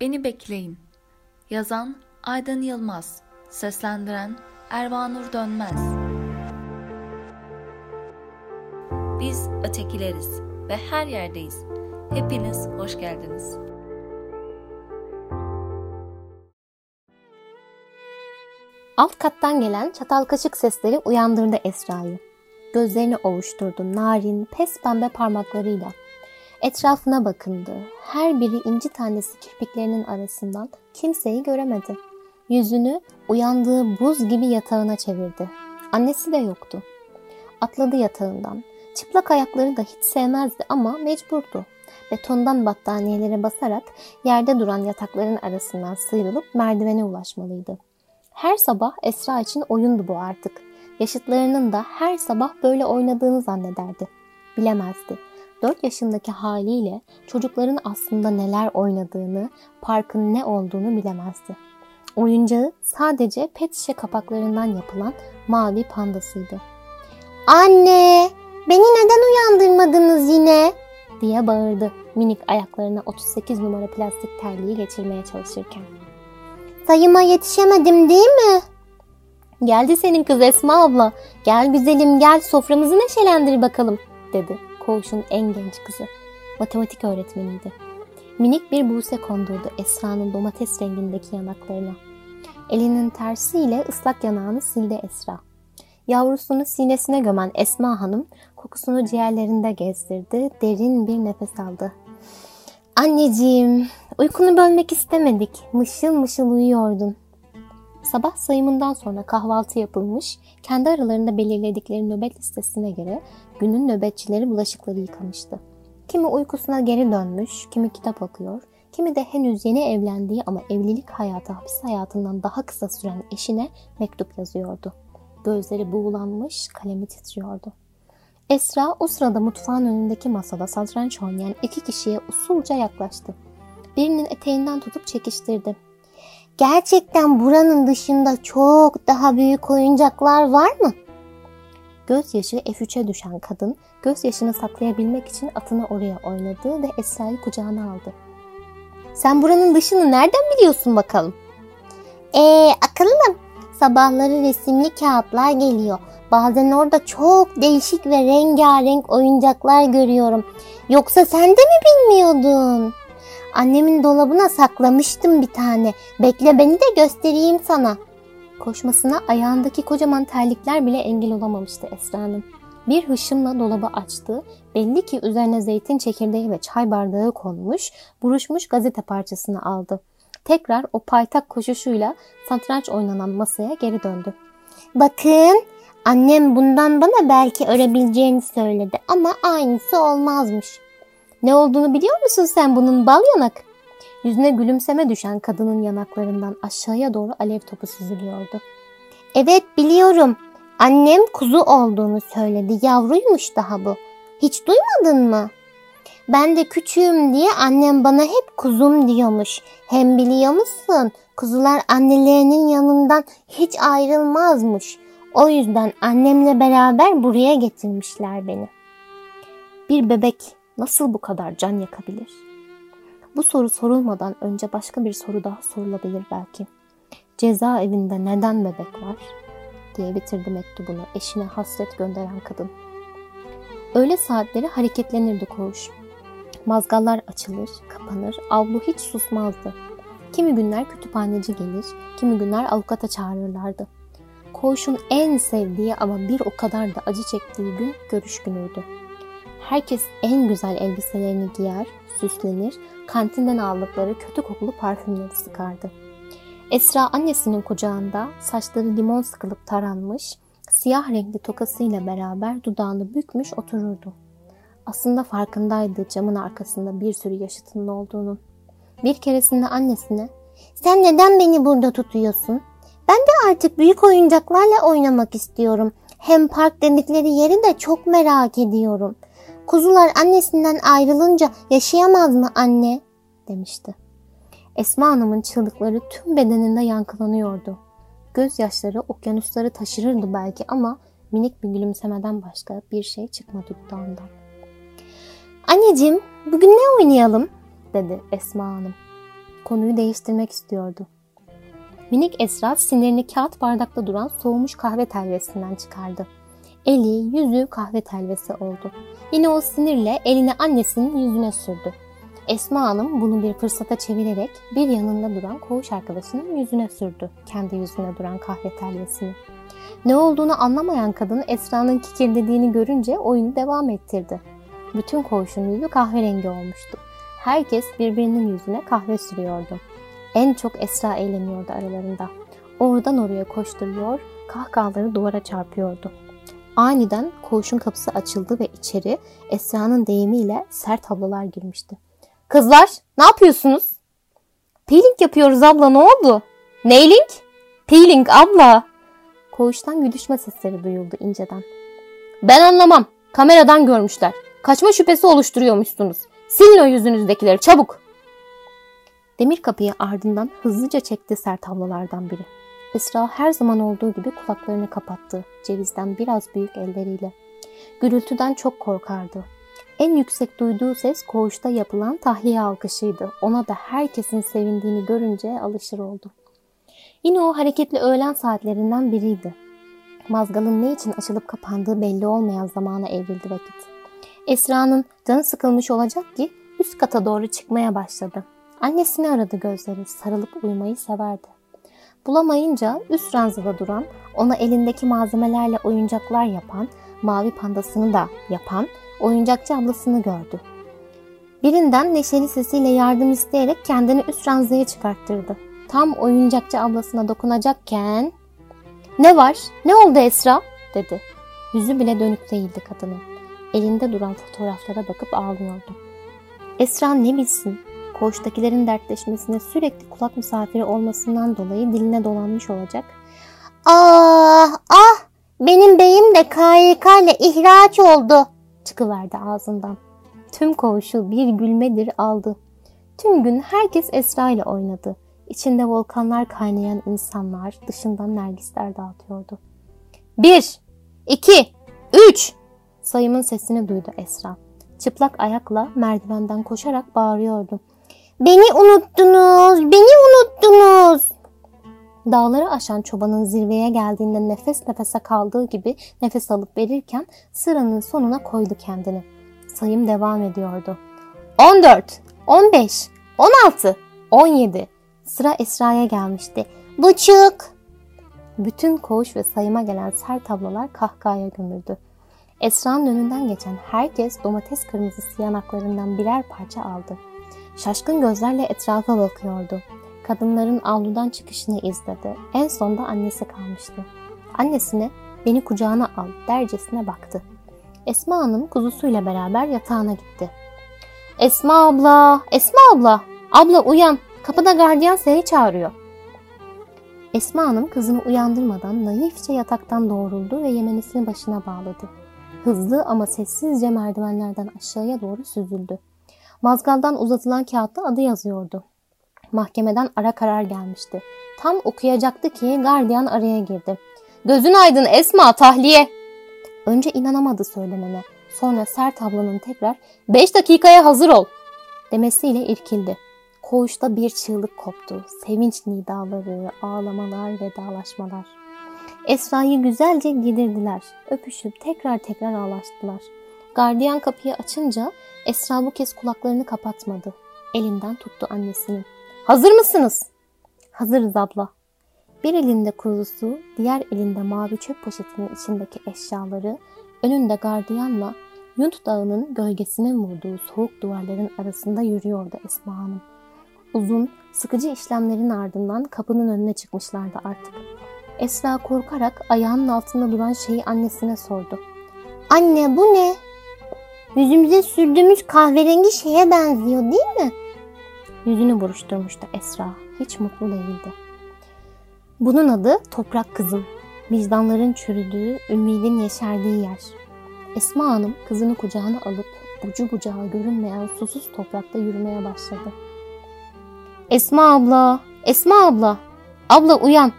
Beni bekleyin. Yazan Aydan Yılmaz. Seslendiren Ervanur Dönmez. Biz ötekileriz ve her yerdeyiz. Hepiniz hoş geldiniz. Alt kattan gelen çatal kaşık sesleri uyandırdı Esra'yı. Gözlerini ovuşturdu narin, pes pembe parmaklarıyla. Etrafına bakındı. Her biri inci tanesi kirpiklerinin arasından kimseyi göremedi. Yüzünü uyandığı buz gibi yatağına çevirdi. Annesi de yoktu. Atladı yatağından. Çıplak ayakları da hiç sevmezdi ama mecburdu. Betondan battaniyelere basarak yerde duran yatakların arasından sıyrılıp merdivene ulaşmalıydı. Her sabah Esra için oyundu bu artık. Yaşıtlarının da her sabah böyle oynadığını zannederdi. Bilemezdi. 4 yaşındaki haliyle çocukların aslında neler oynadığını, parkın ne olduğunu bilemezdi. Oyuncağı sadece pet şişe kapaklarından yapılan mavi pandasıydı. Anne, beni neden uyandırmadınız yine? diye bağırdı minik ayaklarına 38 numara plastik terliği geçirmeye çalışırken. Sayıma yetişemedim değil mi? Geldi senin kız Esma abla. Gel güzelim gel soframızı neşelendir bakalım dedi koğuşun en genç kızı. Matematik öğretmeniydi. Minik bir buse kondurdu Esra'nın domates rengindeki yanaklarına. Elinin tersiyle ıslak yanağını sildi Esra. Yavrusunu sinesine gömen Esma Hanım kokusunu ciğerlerinde gezdirdi, derin bir nefes aldı. Anneciğim, uykunu bölmek istemedik. Mışıl mışıl uyuyordun. Sabah sayımından sonra kahvaltı yapılmış, kendi aralarında belirledikleri nöbet listesine göre günün nöbetçileri bulaşıkları yıkamıştı. Kimi uykusuna geri dönmüş, kimi kitap okuyor, kimi de henüz yeni evlendiği ama evlilik hayatı hapis hayatından daha kısa süren eşine mektup yazıyordu. Gözleri buğulanmış, kalemi titriyordu. Esra o sırada mutfağın önündeki masada satranç oynayan iki kişiye usulca yaklaştı. Birinin eteğinden tutup çekiştirdi. Gerçekten buranın dışında çok daha büyük oyuncaklar var mı? Gözyaşı F3'e düşen kadın gözyaşını saklayabilmek için atını oraya oynadı ve Esra'yı kucağına aldı. Sen buranın dışını nereden biliyorsun bakalım? Eee akıllım. Sabahları resimli kağıtlar geliyor. Bazen orada çok değişik ve rengarenk oyuncaklar görüyorum. Yoksa sen de mi bilmiyordun? Annemin dolabına saklamıştım bir tane. Bekle beni de göstereyim sana. Koşmasına ayağındaki kocaman terlikler bile engel olamamıştı Esra'nın. Bir hışımla dolabı açtı. Belli ki üzerine zeytin çekirdeği ve çay bardağı konmuş, buruşmuş gazete parçasını aldı. Tekrar o paytak koşuşuyla satranç oynanan masaya geri döndü. Bakın annem bundan bana belki örebileceğini söyledi ama aynısı olmazmış. Ne olduğunu biliyor musun sen bunun bal yanak? Yüzüne gülümseme düşen kadının yanaklarından aşağıya doğru alev topu süzülüyordu. Evet biliyorum. Annem kuzu olduğunu söyledi. Yavruymuş daha bu. Hiç duymadın mı? Ben de küçüğüm diye annem bana hep kuzum diyormuş. Hem biliyor musun? Kuzular annelerinin yanından hiç ayrılmazmış. O yüzden annemle beraber buraya getirmişler beni. Bir bebek nasıl bu kadar can yakabilir? Bu soru sorulmadan önce başka bir soru daha sorulabilir belki. Cezaevinde neden bebek var? diye bitirdi mektubunu eşine hasret gönderen kadın. Öğle saatleri hareketlenirdi koğuş. Mazgallar açılır, kapanır, avlu hiç susmazdı. Kimi günler kütüphaneci gelir, kimi günler avukata çağırırlardı. Koğuşun en sevdiği ama bir o kadar da acı çektiği gün görüş günüydü. Herkes en güzel elbiselerini giyer, süslenir, kantinden aldıkları kötü kokulu parfümleri sıkardı. Esra annesinin kucağında saçları limon sıkılıp taranmış, siyah renkli tokasıyla beraber dudağını bükmüş otururdu. Aslında farkındaydı camın arkasında bir sürü yaşıtının olduğunu. Bir keresinde annesine ''Sen neden beni burada tutuyorsun? Ben de artık büyük oyuncaklarla oynamak istiyorum. Hem park dedikleri yeri de çok merak ediyorum. Kuzular annesinden ayrılınca yaşayamaz mı anne?'' demişti. Esma Hanım'ın çığlıkları tüm bedeninde yankılanıyordu. Gözyaşları okyanusları taşırırdı belki ama minik bir gülümsemeden başka bir şey çıkmadı dudağından. Anneciğim bugün ne oynayalım? dedi Esma Hanım. Konuyu değiştirmek istiyordu. Minik Esra sinirini kağıt bardakta duran soğumuş kahve telvesinden çıkardı. Eli, yüzü kahve telvesi oldu. Yine o sinirle elini annesinin yüzüne sürdü. Esma Hanım bunu bir fırsata çevirerek bir yanında duran koğuş arkadaşının yüzüne sürdü. Kendi yüzüne duran kahve telvesini. Ne olduğunu anlamayan kadın Esra'nın kikirdediğini görünce oyunu devam ettirdi. Bütün koğuşun yüzü kahverengi olmuştu. Herkes birbirinin yüzüne kahve sürüyordu. En çok Esra eğleniyordu aralarında. Oradan oraya koşturuyor, kahkahaları duvara çarpıyordu. Aniden koğuşun kapısı açıldı ve içeri Esra'nın deyimiyle sert ablalar girmişti. Kızlar ne yapıyorsunuz? Peeling yapıyoruz abla ne oldu? Neyling? Peeling abla. Koğuştan güdüşme sesleri duyuldu inceden. Ben anlamam. Kameradan görmüşler. Kaçma şüphesi oluşturuyormuşsunuz. Silin o yüzünüzdekileri çabuk. Demir kapıyı ardından hızlıca çekti sert ablalardan biri. Esra her zaman olduğu gibi kulaklarını kapattı cevizden biraz büyük elleriyle. Gürültüden çok korkardı. En yüksek duyduğu ses koğuşta yapılan tahliye alkışıydı. Ona da herkesin sevindiğini görünce alışır oldu. Yine o hareketli öğlen saatlerinden biriydi. Mazgalın ne için açılıp kapandığı belli olmayan zamana evrildi vakit. Esra'nın canı sıkılmış olacak ki üst kata doğru çıkmaya başladı. Annesini aradı gözleri, sarılıp uyumayı severdi. Bulamayınca üst ranzada duran, ona elindeki malzemelerle oyuncaklar yapan, mavi pandasını da yapan oyuncakçı ablasını gördü. Birinden neşeli sesiyle yardım isteyerek kendini üst ranzaya çıkarttırdı. Tam oyuncakçı ablasına dokunacakken ''Ne var? Ne oldu Esra?'' dedi. Yüzü bile dönük değildi kadının. Elinde duran fotoğraflara bakıp ağlıyordu. Esra ne bilsin, koğuştakilerin dertleşmesine sürekli kulak misafiri olmasından dolayı diline dolanmış olacak. ''Ah ah benim beyim de KYK ile ihraç oldu.'' çıkıverdi ağzından. Tüm koğuşu bir gülmedir aldı. Tüm gün herkes Esra ile oynadı. İçinde volkanlar kaynayan insanlar dışından nergisler dağıtıyordu. Bir, iki, üç sayımın sesini duydu Esra. Çıplak ayakla merdivenden koşarak bağırıyordu. Beni unuttunuz, beni unuttunuz. Dağları aşan çobanın zirveye geldiğinde nefes nefese kaldığı gibi nefes alıp verirken sıranın sonuna koydu kendini. Sayım devam ediyordu. 14, 15, 16, 17. Sıra Esra'ya gelmişti. Buçuk. Bütün koğuş ve sayıma gelen sert ablalar kahkahaya gömüldü. Esra'nın önünden geçen herkes domates kırmızısı yanaklarından birer parça aldı. Şaşkın gözlerle etrafa bakıyordu. Kadınların avludan çıkışını izledi. En sonda annesi kalmıştı. Annesine beni kucağına al dercesine baktı. Esma Hanım kuzusuyla beraber yatağına gitti. Esma abla, Esma abla, abla uyan, kapıda gardiyan seni çağırıyor. Esma Hanım kızını uyandırmadan naifçe yataktan doğruldu ve yemenisini başına bağladı. Hızlı ama sessizce merdivenlerden aşağıya doğru süzüldü. Mazgaldan uzatılan kağıtta adı yazıyordu. Mahkemeden ara karar gelmişti. Tam okuyacaktı ki gardiyan araya girdi. Gözün aydın Esma tahliye. Önce inanamadı söylenene. Sonra sert ablanın tekrar beş dakikaya hazır ol demesiyle irkildi. Koğuşta bir çığlık koptu. Sevinç nidaları, ağlamalar, vedalaşmalar. Esra'yı güzelce gidirdiler. Öpüşüp tekrar tekrar ağlaştılar. Gardiyan kapıyı açınca Esra bu kez kulaklarını kapatmadı. Elinden tuttu annesinin. Hazır mısınız? Hazırız abla. Bir elinde kuzusu, diğer elinde mavi çöp poşetinin içindeki eşyaları, önünde gardiyanla Yunt Dağı'nın gölgesine vurduğu soğuk duvarların arasında yürüyordu Esma Hanım. Uzun, sıkıcı işlemlerin ardından kapının önüne çıkmışlardı artık. Esra korkarak ayağının altında duran şeyi annesine sordu. Anne bu ne? Yüzümüze sürdüğümüz kahverengi şeye benziyor değil mi? Yüzünü buruşturmuştu Esra. Hiç mutlu değildi. Bunun adı toprak kızım. Vicdanların çürüdüğü, ümidin yeşerdiği yer. Esma Hanım kızını kucağına alıp bucu bucağı görünmeyen susuz toprakta yürümeye başladı. Esma abla, Esma abla, abla uyan,